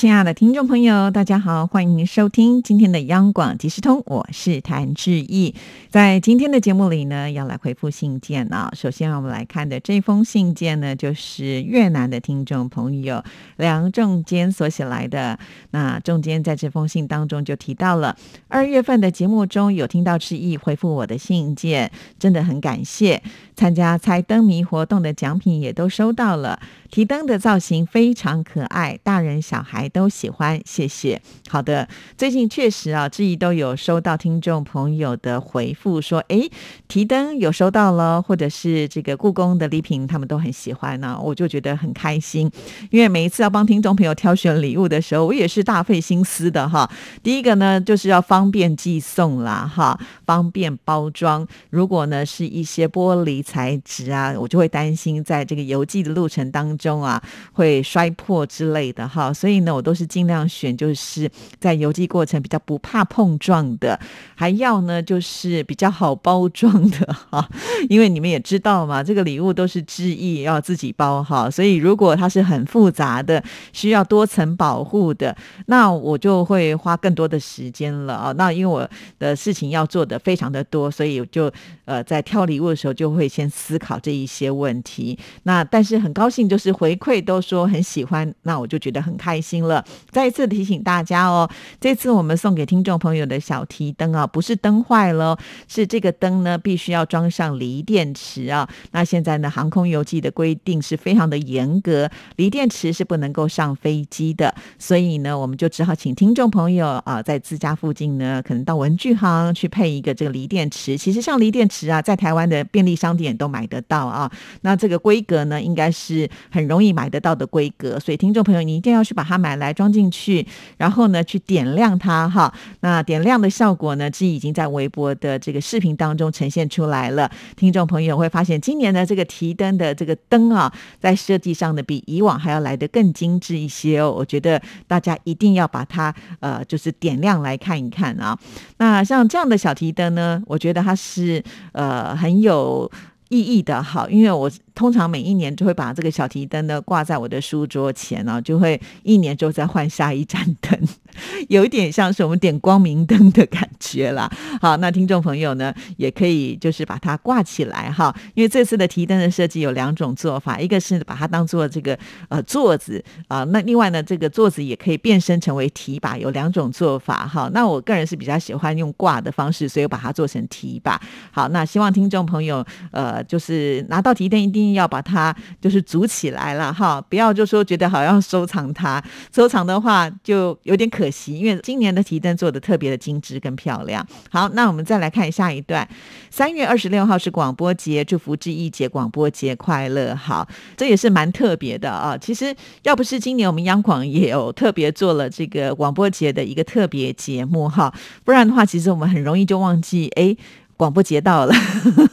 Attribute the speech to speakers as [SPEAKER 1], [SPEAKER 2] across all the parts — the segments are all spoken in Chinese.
[SPEAKER 1] 亲爱的听众朋友，大家好，欢迎收听今天的央广即时通，我是谭志毅。在今天的节目里呢，要来回复信件啊。首先，我们来看的这封信件呢，就是越南的听众朋友梁仲坚所写来的。那仲坚在这封信当中就提到了，二月份的节目中有听到志毅回复我的信件，真的很感谢。参加猜灯谜活动的奖品也都收到了，提灯的造型非常可爱，大人小孩都喜欢，谢谢。好的，最近确实啊，志毅都有收到听众朋友的回复，说哎，提灯有收到了，或者是这个故宫的礼品，他们都很喜欢呢，我就觉得很开心。因为每一次要帮听众朋友挑选礼物的时候，我也是大费心思的哈。第一个呢，就是要方便寄送啦，哈，方便包装。如果呢是一些玻璃。材质啊，我就会担心在这个邮寄的路程当中啊，会摔破之类的哈，所以呢，我都是尽量选就是在邮寄过程比较不怕碰撞的，还要呢就是比较好包装的哈，因为你们也知道嘛，这个礼物都是致意要自己包哈，所以如果它是很复杂的，需要多层保护的，那我就会花更多的时间了啊。那因为我的事情要做的非常的多，所以就呃在挑礼物的时候就会先。思考这一些问题，那但是很高兴，就是回馈都说很喜欢，那我就觉得很开心了。再一次提醒大家哦，这次我们送给听众朋友的小提灯啊，不是灯坏了，是这个灯呢必须要装上锂电池啊。那现在呢，航空邮寄的规定是非常的严格，锂电池是不能够上飞机的，所以呢，我们就只好请听众朋友啊，在自家附近呢，可能到文具行去配一个这个锂电池。其实像锂电池啊，在台湾的便利商。点都买得到啊，那这个规格呢，应该是很容易买得到的规格，所以听众朋友，你一定要去把它买来装进去，然后呢，去点亮它哈。那点亮的效果呢，是已经在微博的这个视频当中呈现出来了。听众朋友会发现，今年的这个提灯的这个灯啊，在设计上呢，比以往还要来得更精致一些哦。我觉得大家一定要把它呃，就是点亮来看一看啊。那像这样的小提灯呢，我觉得它是呃很有。意义的好，因为我。通常每一年就会把这个小提灯呢挂在我的书桌前呢，就会一年之后再换下一盏灯，有一点像是我们点光明灯的感觉啦。好，那听众朋友呢也可以就是把它挂起来哈，因为这次的提灯的设计有两种做法，一个是把它当做这个呃座子啊，那另外呢这个座子也可以变身成为提把，有两种做法哈。那我个人是比较喜欢用挂的方式，所以我把它做成提把。好，那希望听众朋友呃就是拿到提灯一定。要把它就是组起来了哈，不要就说觉得好像收藏它，收藏的话就有点可惜，因为今年的提灯做的特别的精致跟漂亮。好，那我们再来看下一段，三月二十六号是广播节，祝福志毅节广播节快乐。好，这也是蛮特别的啊。其实要不是今年我们央广也有特别做了这个广播节的一个特别节目哈，不然的话，其实我们很容易就忘记哎。广播节到了，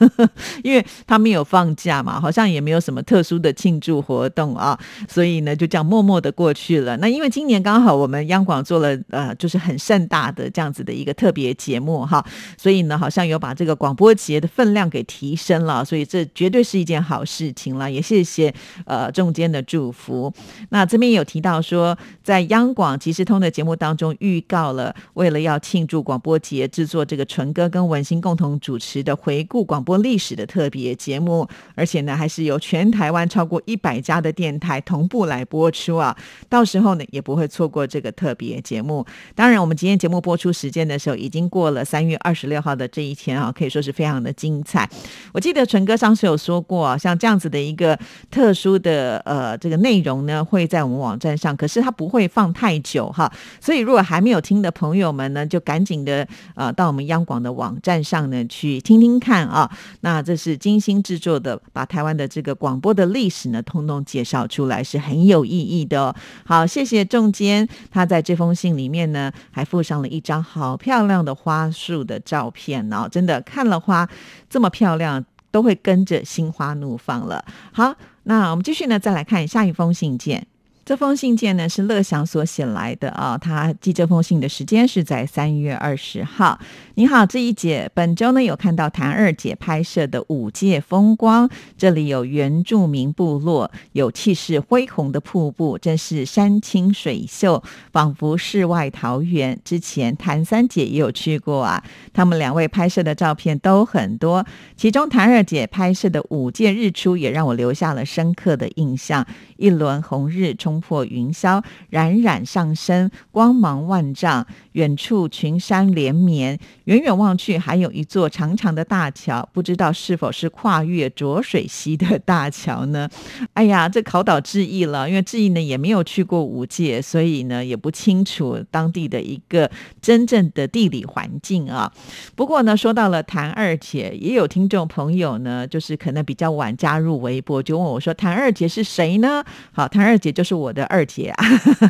[SPEAKER 1] 因为他没有放假嘛，好像也没有什么特殊的庆祝活动啊，所以呢就这样默默的过去了。那因为今年刚好我们央广做了呃，就是很盛大的这样子的一个特别节目哈，所以呢好像有把这个广播节的分量给提升了，所以这绝对是一件好事情了。也谢谢呃中间的祝福。那这边有提到说，在央广即时通的节目当中预告了，为了要庆祝广播节，制作这个纯哥跟文心共同。主持的回顾广播历史的特别节目，而且呢，还是由全台湾超过一百家的电台同步来播出啊！到时候呢，也不会错过这个特别节目。当然，我们今天节目播出时间的时候，已经过了三月二十六号的这一天啊，可以说是非常的精彩。我记得纯哥上次有说过，像这样子的一个特殊的呃这个内容呢，会在我们网站上，可是他不会放太久哈。所以，如果还没有听的朋友们呢，就赶紧的呃到我们央广的网站上呢。去听听看啊，那这是精心制作的，把台湾的这个广播的历史呢，通通介绍出来，是很有意义的。好，谢谢仲坚，他在这封信里面呢，还附上了一张好漂亮的花束的照片哦，真的看了花这么漂亮，都会跟着心花怒放了。好。那我们继续呢，再来看下一封信件。这封信件呢是乐祥所写来的啊，他寄这封信的时间是在三月二十号。你好，这一姐本周呢有看到谭二姐拍摄的五界风光，这里有原住民部落，有气势恢宏的瀑布，真是山清水秀，仿佛世外桃源。之前谭三姐也有去过啊，他们两位拍摄的照片都很多，其中谭二姐拍摄的五界日出也让我留下了深刻的印象，一轮红日冲。冲破云霄，冉冉上升，光芒万丈。远处群山连绵，远远望去，还有一座长长的大桥，不知道是否是跨越浊水溪的大桥呢？哎呀，这考倒志毅了，因为志毅呢也没有去过五界，所以呢也不清楚当地的一个真正的地理环境啊。不过呢，说到了谭二姐，也有听众朋友呢，就是可能比较晚加入微博，就问我说：“谭二姐是谁呢？”好，谭二姐就是我我的二姐啊，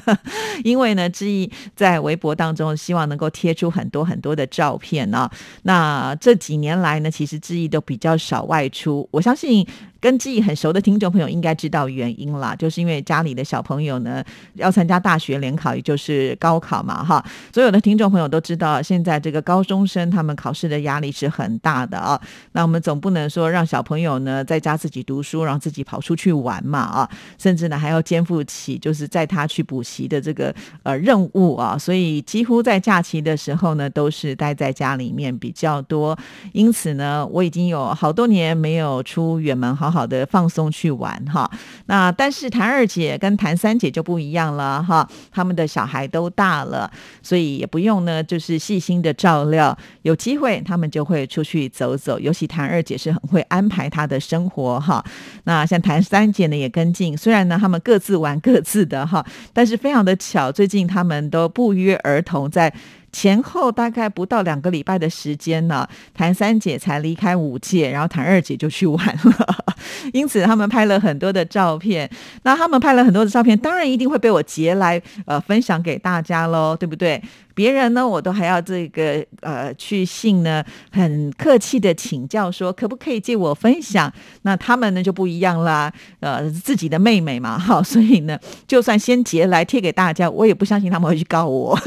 [SPEAKER 1] 因为呢，志毅在微博当中。希望能够贴出很多很多的照片呢。那这几年来呢，其实志毅都比较少外出。我相信。跟志毅很熟的听众朋友应该知道原因啦，就是因为家里的小朋友呢要参加大学联考，也就是高考嘛，哈。所有的听众朋友都知道，现在这个高中生他们考试的压力是很大的啊。那我们总不能说让小朋友呢在家自己读书，然后自己跑出去玩嘛，啊，甚至呢还要肩负起就是载他去补习的这个呃任务啊。所以几乎在假期的时候呢，都是待在家里面比较多。因此呢，我已经有好多年没有出远门哈。好的，放松去玩哈。那但是谭二姐跟谭三姐就不一样了哈，他们的小孩都大了，所以也不用呢，就是细心的照料。有机会他们就会出去走走，尤其谭二姐是很会安排她的生活哈。那像谭三姐呢也跟进，虽然呢他们各自玩各自的哈，但是非常的巧，最近他们都不约而同在。前后大概不到两个礼拜的时间呢，谭三姐才离开五届，然后谭二姐就去玩了。因此他们拍了很多的照片，那他们拍了很多的照片，当然一定会被我截来呃分享给大家喽，对不对？别人呢，我都还要这个呃去信呢，很客气的请教说可不可以借我分享？那他们呢就不一样啦，呃自己的妹妹嘛，哈，所以呢，就算先截来贴给大家，我也不相信他们会去告我。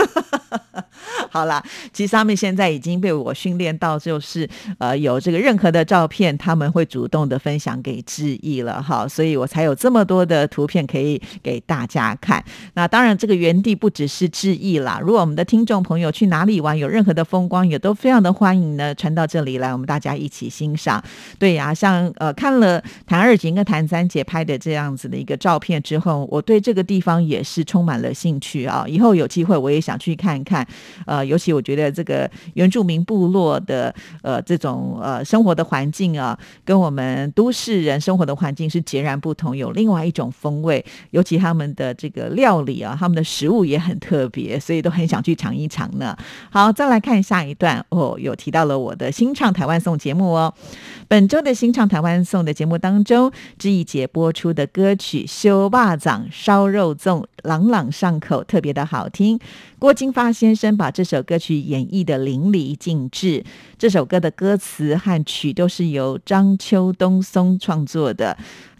[SPEAKER 1] 好啦，其实他们现在已经被我训练到，就是呃有这个任何的照片，他们会主动的分享给志毅了哈，所以我才有这么多的图片可以给大家看。那当然，这个原地不只是志毅啦，如果我们的听众朋友去哪里玩，有任何的风光，也都非常的欢迎呢，传到这里来，我们大家一起欣赏。对呀，像呃看了谭二姐跟谭三姐拍的这样子的一个照片之后，我对这个地方也是充满了兴趣啊，以后有机会我也想去看看。呃，尤其我觉得这个原住民部落的呃这种呃生活的环境啊，跟我们都市人生活的环境是截然不同，有另外一种风味。尤其他们的这个料理啊，他们的食物也很特别，所以都很想去尝一尝呢。好，再来看下一段哦，有提到了我的新唱台湾颂节目哦。本周的新唱台湾颂的节目当中，这一节播出的歌曲《修霸掌烧肉粽》，朗朗上口，特别的好听。郭金发先生把这首歌曲演绎的淋漓尽致。这首歌的歌词和曲都是由张秋东松创作的。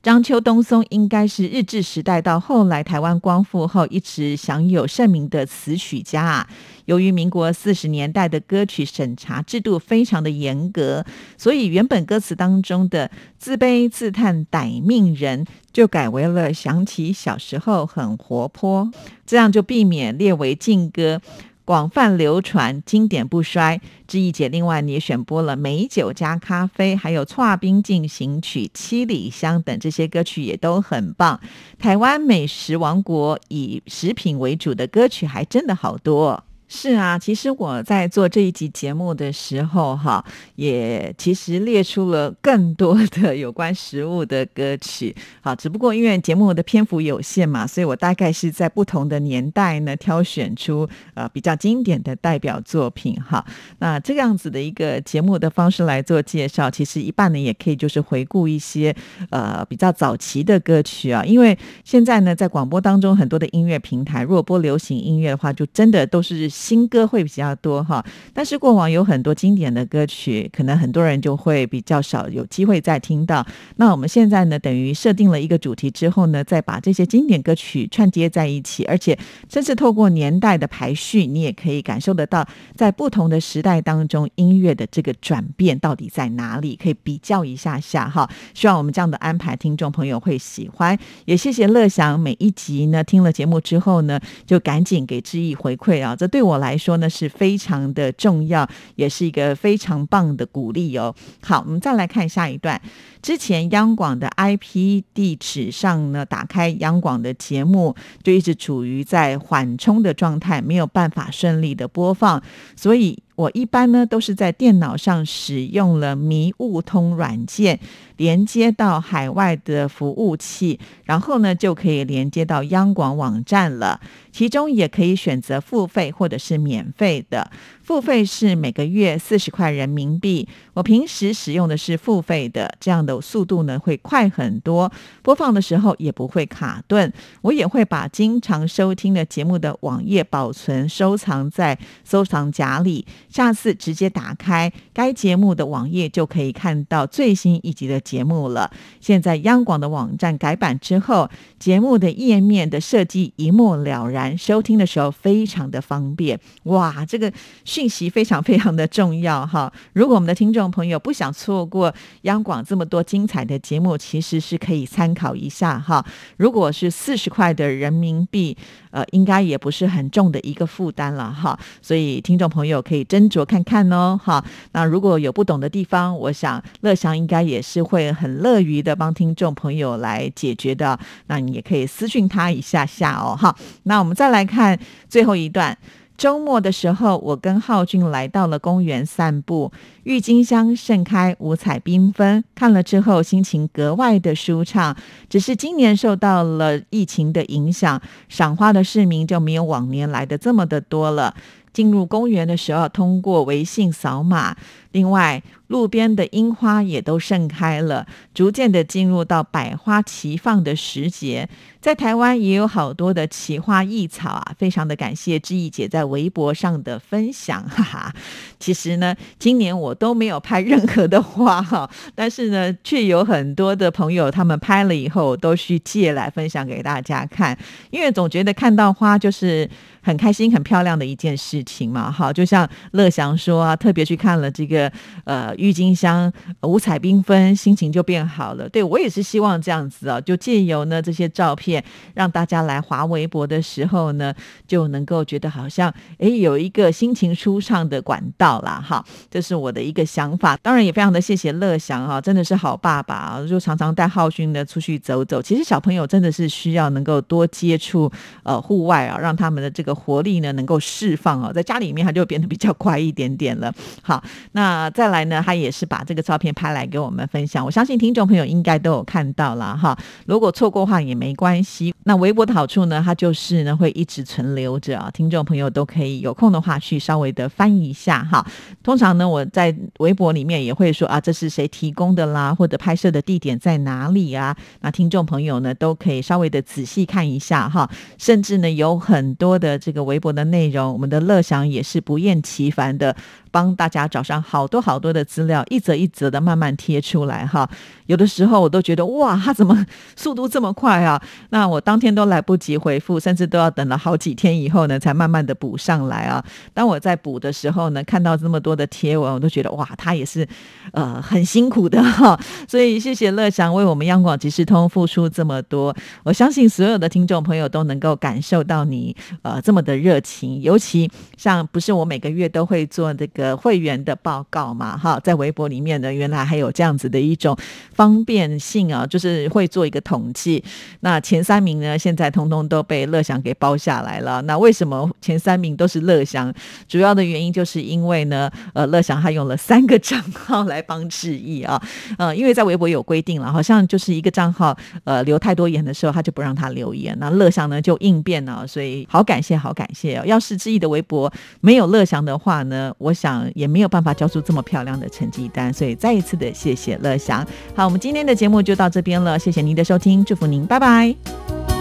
[SPEAKER 1] 张秋东松应该是日治时代到后来台湾光复后一直享有盛名的词曲家啊。由于民国四十年代的歌曲审查制度非常的严格，所以原本歌词当中的“自卑自叹歹命人”就改为了想起小时候很活泼，这样就避免列为禁歌。广泛流传，经典不衰。志毅姐，另外你也选播了《美酒加咖啡》，还有《跨冰进行曲》《七里香》等这些歌曲也都很棒。台湾美食王国以食品为主的歌曲还真的好多。是啊，其实我在做这一集节目的时候，哈，也其实列出了更多的有关食物的歌曲，好，只不过因为节目的篇幅有限嘛，所以我大概是在不同的年代呢挑选出呃比较经典的代表作品，哈。那这样子的一个节目的方式来做介绍，其实一半呢也可以就是回顾一些呃比较早期的歌曲啊，因为现在呢在广播当中很多的音乐平台，如果播流行音乐的话，就真的都是。新歌会比较多哈。但是过往有很多经典的歌曲，可能很多人就会比较少有机会再听到。那我们现在呢，等于设定了一个主题之后呢，再把这些经典歌曲串接在一起，而且甚至透过年代的排序，你也可以感受得到，在不同的时代当中，音乐的这个转变到底在哪里，可以比较一下下哈。希望我们这样的安排，听众朋友会喜欢。也谢谢乐祥，每一集呢听了节目之后呢，就赶紧给志毅回馈啊，这对我来说呢是非常的重要，也是一个非常棒的鼓励哦。好，我们再来看下一段。之前央广的 IP 地址上呢，打开央广的节目，就一直处于在缓冲的状态，没有办法顺利的播放，所以我一般呢都是在电脑上使用了迷雾通软件。连接到海外的服务器，然后呢就可以连接到央广网站了。其中也可以选择付费或者是免费的。付费是每个月四十块人民币。我平时使用的是付费的，这样的速度呢会快很多，播放的时候也不会卡顿。我也会把经常收听的节目的网页保存收藏在收藏夹里，下次直接打开该节目的网页就可以看到最新一集的。节目了，现在央广的网站改版之后，节目的页面的设计一目了然，收听的时候非常的方便。哇，这个讯息非常非常的重要哈！如果我们的听众朋友不想错过央广这么多精彩的节目，其实是可以参考一下哈。如果是四十块的人民币。呃，应该也不是很重的一个负担了哈，所以听众朋友可以斟酌看看哦哈。那如果有不懂的地方，我想乐祥应该也是会很乐于的帮听众朋友来解决的。那你也可以私讯他一下下哦哈。那我们再来看最后一段。周末的时候，我跟浩俊来到了公园散步，郁金香盛开，五彩缤纷，看了之后心情格外的舒畅。只是今年受到了疫情的影响，赏花的市民就没有往年来的这么的多了。进入公园的时候，通过微信扫码。另外，路边的樱花也都盛开了，逐渐的进入到百花齐放的时节。在台湾也有好多的奇花异草啊，非常的感谢志毅姐在微博上的分享，哈哈。其实呢，今年我都没有拍任何的花哈，但是呢，却有很多的朋友他们拍了以后都去借来分享给大家看，因为总觉得看到花就是很开心、很漂亮的一件事情嘛。哈，就像乐祥说啊，特别去看了这个呃郁金香，五彩缤纷，心情就变好了。对我也是希望这样子啊，就借由呢这些照片。让大家来划微博的时候呢，就能够觉得好像哎有一个心情舒畅的管道啦。哈，这是我的一个想法。当然也非常的谢谢乐祥哈，真的是好爸爸啊，就常常带浩勋呢出去走走。其实小朋友真的是需要能够多接触呃户外啊，让他们的这个活力呢能够释放啊，在家里面他就变得比较乖一点点了。好，那再来呢，他也是把这个照片拍来给我们分享，我相信听众朋友应该都有看到了哈。如果错过话也没关系。那微博的好处呢？它就是呢会一直存留着啊，听众朋友都可以有空的话去稍微的翻一下哈。通常呢我在微博里面也会说啊，这是谁提供的啦，或者拍摄的地点在哪里啊？那听众朋友呢都可以稍微的仔细看一下哈。甚至呢有很多的这个微博的内容，我们的乐享也是不厌其烦的。帮大家找上好多好多的资料，一则一则的慢慢贴出来哈。有的时候我都觉得哇，他怎么 速度这么快啊？那我当天都来不及回复，甚至都要等了好几天以后呢，才慢慢的补上来啊。当我在补的时候呢，看到这么多的贴文，我都觉得哇，他也是呃很辛苦的哈。所以谢谢乐祥为我们央广即时通付出这么多，我相信所有的听众朋友都能够感受到你呃这么的热情，尤其像不是我每个月都会做这个。会员的报告嘛，哈，在微博里面呢，原来还有这样子的一种方便性啊，就是会做一个统计。那前三名呢，现在通通都被乐享给包下来了。那为什么前三名都是乐享？主要的原因就是因为呢，呃，乐享他用了三个账号来帮志毅啊，呃，因为在微博有规定了，好像就是一个账号呃留太多言的时候，他就不让他留言。那乐享呢就应变了，所以好感谢，好感谢哦。要是志毅的微博没有乐祥的话呢，我想。也没有办法交出这么漂亮的成绩单，所以再一次的谢谢乐祥。好，我们今天的节目就到这边了，谢谢您的收听，祝福您，拜拜。